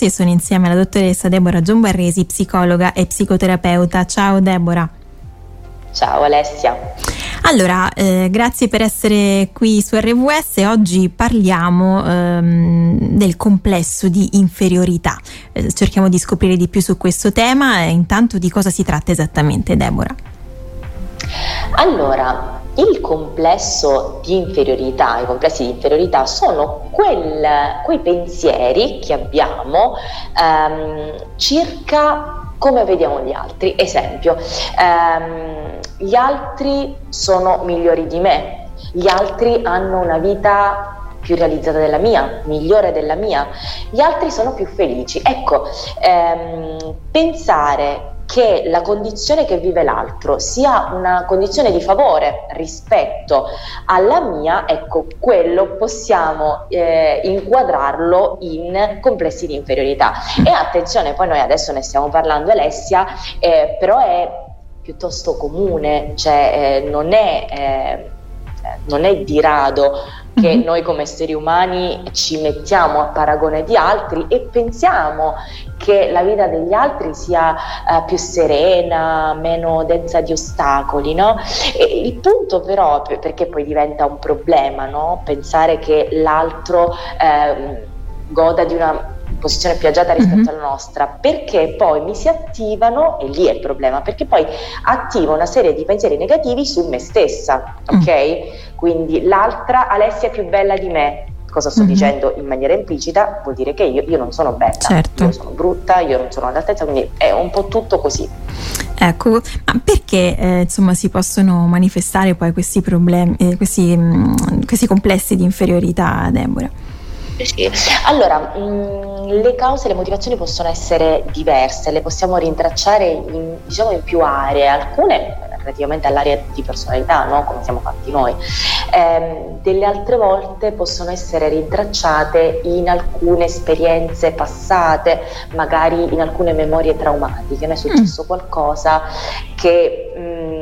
e sono insieme alla dottoressa Deborah Giombarresi, psicologa e psicoterapeuta. Ciao Deborah. Ciao Alessia. Allora, eh, grazie per essere qui su RWS. Oggi parliamo ehm, del complesso di inferiorità. Eh, cerchiamo di scoprire di più su questo tema e intanto di cosa si tratta esattamente, Deborah. Allora, il complesso di inferiorità, i complessi di inferiorità sono quel, quei pensieri che abbiamo ehm, circa come vediamo gli altri. Esempio, ehm, gli altri sono migliori di me, gli altri hanno una vita più realizzata della mia, migliore della mia, gli altri sono più felici. Ecco, ehm, pensare che la condizione che vive l'altro sia una condizione di favore rispetto alla mia, ecco, quello possiamo eh, inquadrarlo in complessi di inferiorità. E attenzione, poi noi adesso ne stiamo parlando Alessia, eh, però è piuttosto comune, cioè eh, non è eh, non è di rado che mm-hmm. noi come esseri umani ci mettiamo a paragone di altri e pensiamo che la vita degli altri sia uh, più serena, meno densa di ostacoli, no? Il punto però, perché poi diventa un problema, no? Pensare che l'altro eh, goda di una posizione più agiata rispetto mm-hmm. alla nostra, perché poi mi si attivano, e lì è il problema, perché poi attivo una serie di pensieri negativi su me stessa, mm. ok? Quindi l'altra Alessia è più bella di me. Cosa sto mm-hmm. dicendo in maniera implicita? Vuol dire che io, io non sono bella, certo. io sono brutta, io non sono all'altezza, quindi è un po' tutto così. Ecco, ma perché eh, insomma si possono manifestare poi questi problemi, eh, questi, mh, mm, questi complessi di inferiorità, Deborah? Sì. Allora, mh, mm, le cause, le motivazioni possono essere diverse, le possiamo rintracciare in, diciamo in più aree, alcune relativamente all'area di personalità, no? come siamo fatti noi. Eh, delle altre volte possono essere rintracciate in alcune esperienze passate, magari in alcune memorie traumatiche. Mi è successo mm. qualcosa che mh, mm,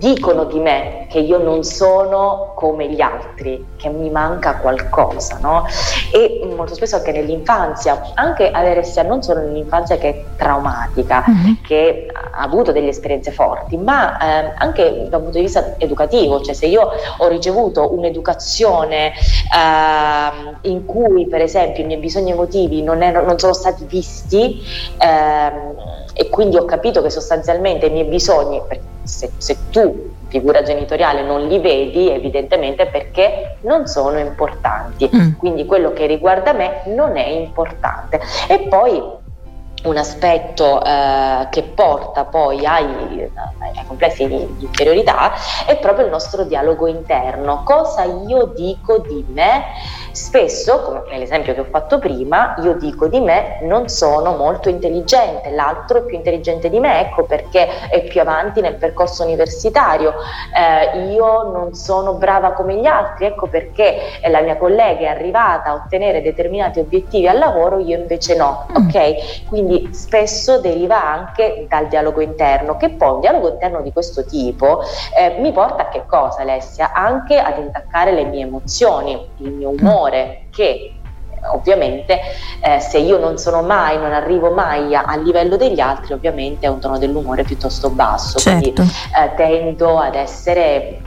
dicono di me che io non sono come gli altri, che mi manca qualcosa, no? E molto spesso anche nell'infanzia, anche avere sia non solo nell'infanzia che è traumatica, mm-hmm. che ha avuto delle esperienze forti, ma eh, anche dal punto di vista educativo, cioè se io ho ricevuto un'educazione eh, in cui per esempio i miei bisogni emotivi non, erano, non sono stati visti eh, e quindi ho capito che sostanzialmente i miei bisogni, se, se tu figura genitoriale non li vedi evidentemente perché non sono importanti, mm. quindi quello che riguarda me non è importante. E poi un aspetto eh, che porta poi ai, ai complessi di, di, inferiorità è proprio il nostro dialogo interno. Cosa io dico di me? Spesso, come nell'esempio che ho fatto prima, io dico di me non sono molto intelligente, l'altro è più intelligente di me, ecco perché è più avanti nel percorso universitario, eh, io non sono brava come gli altri, ecco perché la mia collega è arrivata a ottenere determinati obiettivi al lavoro, io invece no, mm. ok? Quindi spesso deriva anche dal dialogo interno, che poi un dialogo interno di questo tipo eh, mi porta a che cosa Alessia? Anche ad intaccare le mie emozioni, il mio umore che ovviamente eh, se io non sono mai, non arrivo mai a, a, livello degli altri, ovviamente è un tono dell'umore piuttosto basso, certo. quindi eh, tendo ad essere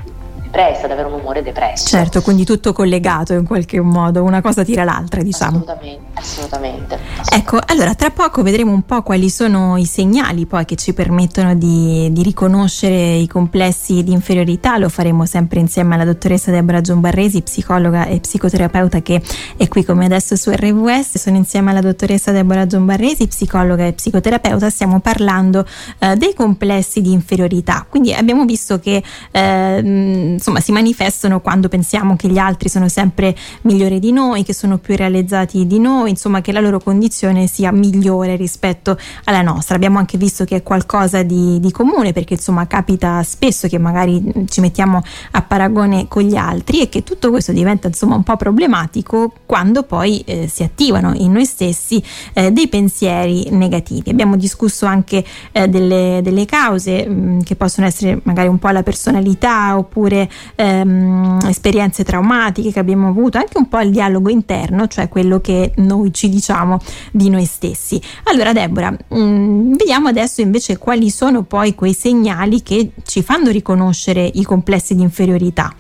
depressa, ad avere un umore depresso. Certo, quindi tutto collegato in qualche modo, una cosa tira l'altra, diciamo. Assolutamente, assolutamente, assolutamente. Ecco, allora tra poco vedremo un po' quali sono i segnali poi che ci permettono di, di riconoscere i complessi di inferiorità, lo faremo sempre insieme alla dottoressa Deborah Giombarresi, psicologa e psicoterapeuta che è qui come adesso su RWS, sono insieme alla dottoressa Deborah Giombarresi, psicologa e psicoterapeuta, stiamo parlando eh, dei complessi di inferiorità, quindi abbiamo visto che eh, insomma si manifestano quando pensiamo che gli altri sono sempre migliori di noi, che sono più realizzati di noi, insomma che la loro condizione sia migliore rispetto alla nostra. Abbiamo anche visto che è qualcosa di, di comune perché insomma capita spesso che magari ci mettiamo a paragone con gli altri e che tutto questo diventa insomma un po' problematico quando poi eh, si attivano in noi stessi eh, dei pensieri negativi. Abbiamo discusso anche eh, delle, delle, cause mh, che possono essere magari un po' la personalità oppure ehm, esperienze traumatiche che abbiamo avuto, anche un po' il dialogo interno, cioè quello che noi ci diciamo di noi stessi. Allora Deborah, mh, mm, vediamo adesso invece quali sono poi quei segnali che ci fanno riconoscere i complessi di inferiorità.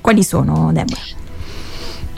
Quali sono Deborah?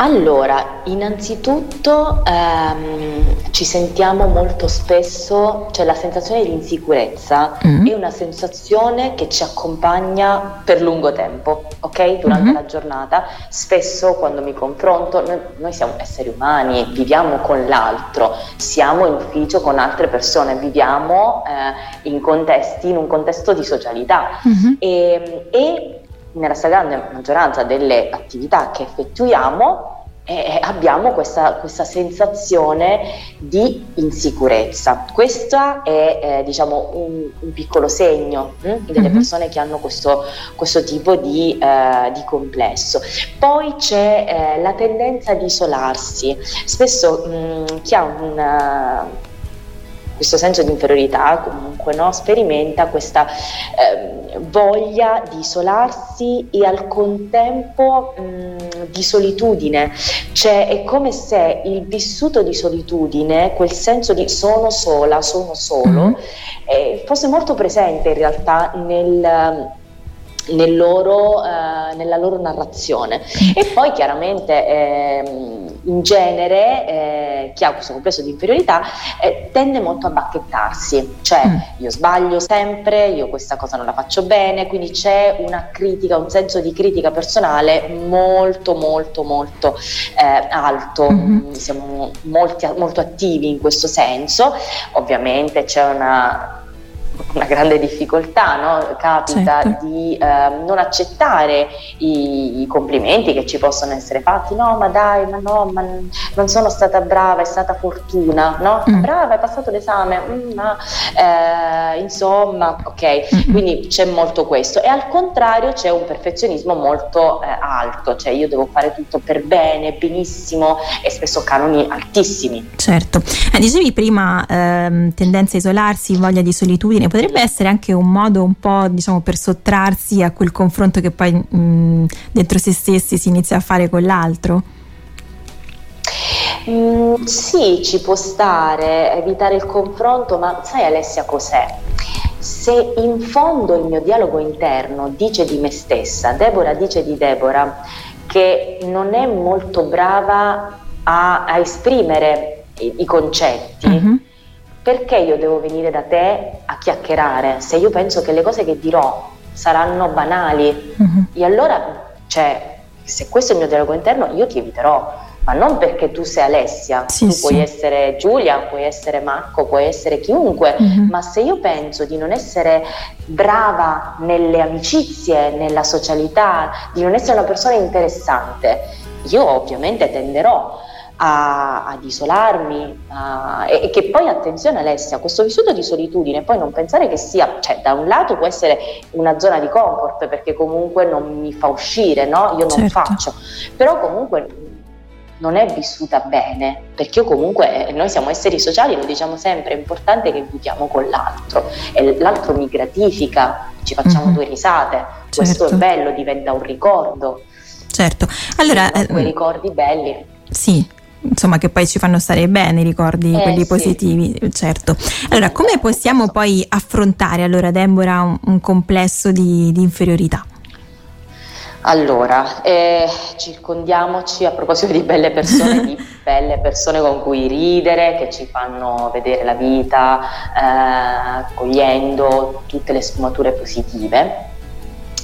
Allora, innanzitutto ehm, ci sentiamo molto spesso, cioè la sensazione di insicurezza mm. è una sensazione che ci accompagna per lungo tempo, ok? Durante mm-hmm. la giornata, spesso quando mi confronto, noi, noi, siamo esseri umani, viviamo con l'altro, siamo in ufficio con altre persone, viviamo eh, in contesti, in un contesto di socialità mm-hmm. e, e nella stragrande maggioranza delle attività che effettuiamo eh, abbiamo questa, questa, sensazione di insicurezza. Questo è eh, diciamo un, un, piccolo segno hm, delle mm-hmm. persone che hanno questo, questo tipo di, eh, di, complesso. Poi c'è eh, la tendenza ad isolarsi. Spesso mh, mm, chi ha un questo senso di inferiorità comunque no? sperimenta questa eh, voglia di isolarsi e al contempo mh, di solitudine, cioè è come se il vissuto di solitudine, quel senso di sono sola, sono solo, mm-hmm. eh, fosse molto presente in realtà nel nel loro, eh, nella loro narrazione. E poi chiaramente eh, in genere eh, chi ha questo complesso di inferiorità eh, tende molto a bacchettarsi, cioè mm. io sbaglio sempre, io questa cosa non la faccio bene, quindi c'è una critica, un senso di critica personale molto molto molto eh, alto, mm-hmm. siamo molti, molto attivi in questo senso, ovviamente c'è una una grande difficoltà, no? capita certo. di eh, non accettare i, i, complimenti che ci possono essere fatti, no ma dai, ma no, ma non sono stata brava, è stata fortuna, no? Mm. Brava, hai passato l'esame, mm, ma eh, insomma, ok, mm-hmm. quindi c'è molto questo e al contrario c'è un perfezionismo molto eh, alto, cioè io devo fare tutto per bene, benissimo e spesso canoni altissimi. Certo, eh, dicevi prima ehm, tendenza a isolarsi, voglia di solitudine, potrebbe essere anche un modo un po' diciamo per sottrarsi a quel confronto che poi mh, dentro se stessi si inizia a fare con l'altro? Mm, sì, ci può stare, evitare il confronto, ma sai Alessia cos'è? Se in fondo il mio dialogo interno dice di me stessa, Deborah dice di Deborah, che non è molto brava a, a esprimere i, i concetti, mm-hmm perché io devo venire da te chiacchierare se io penso che le cose che dirò saranno banali? Uh-huh. E allora, cioè, se questo è il mio dialogo interno, io ti eviterò. Ma non perché tu sei Alessia, sì, tu sì. puoi essere Giulia, puoi essere Marco, puoi essere chiunque, uh-huh. ma se io penso di non essere brava nelle amicizie, nella socialità, di non essere una persona interessante, io ovviamente tenderò a, ad isolarmi a, e, e, che poi attenzione Alessia, questo vissuto di solitudine, poi non pensare che sia, cioè da un lato può essere una zona di comfort perché comunque non mi fa uscire, no? io non certo. faccio, però comunque non è vissuta bene, perché io comunque eh, noi siamo esseri sociali, lo diciamo sempre, è importante che viviamo con l'altro e l'altro mi gratifica, ci facciamo mm-hmm. due risate, certo. questo è certo. bello, diventa un ricordo. Certo, allora... Eh, quei ricordi belli. Sì, insomma che poi ci fanno stare bene i ricordi eh, quelli sì. positivi certo. Allora come possiamo poi affrontare allora Deborah un, un complesso di, di, inferiorità? Allora eh, circondiamoci a proposito di belle persone di belle persone con cui ridere che ci fanno vedere la vita eh, cogliendo tutte le sfumature positive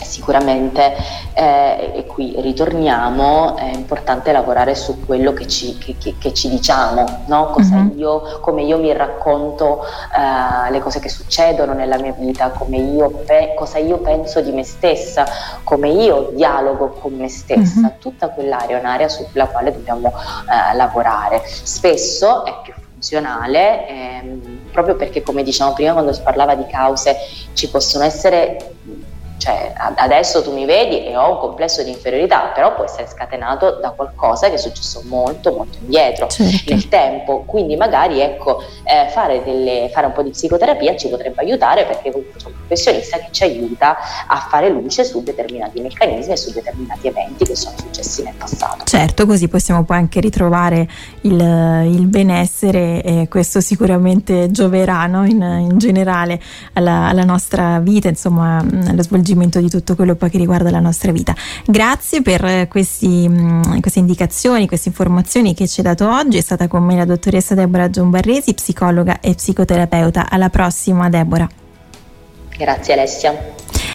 sicuramente, eh, e qui ritorniamo, è importante lavorare su quello che ci, che, che, che ci diciamo, no? mm-hmm. io, come io mi racconto eh, le cose che succedono nella mia vita, io pe- cosa io penso di me stessa, come io dialogo con me stessa, mm-hmm. tutta quell'area è un'area sulla quale dobbiamo eh, lavorare. Spesso è più funzionale ehm, proprio perché come dicevamo prima quando si parlava di cause ci possono essere cioè, adesso tu mi vedi e ho un complesso di inferiorità, però può essere scatenato da qualcosa che è successo molto, molto indietro certo. nel tempo. Quindi magari ecco, eh, fare, delle, fare, un po' di psicoterapia ci potrebbe aiutare perché comunque c'è un professionista che ci aiuta a fare luce su determinati meccanismi e su determinati eventi che sono successi nel passato. Certo, così possiamo poi anche ritrovare il, il benessere e questo sicuramente gioverà no? in, in, generale alla, alla nostra vita, insomma, allo svolgimento svolgimento di tutto quello che riguarda la nostra vita. Grazie per questi, mm, queste indicazioni, queste informazioni che ci ha dato oggi. È stata con me la dottoressa Deborah Giombarresi, psicologa e psicoterapeuta. Alla prossima Deborah. Grazie Alessia.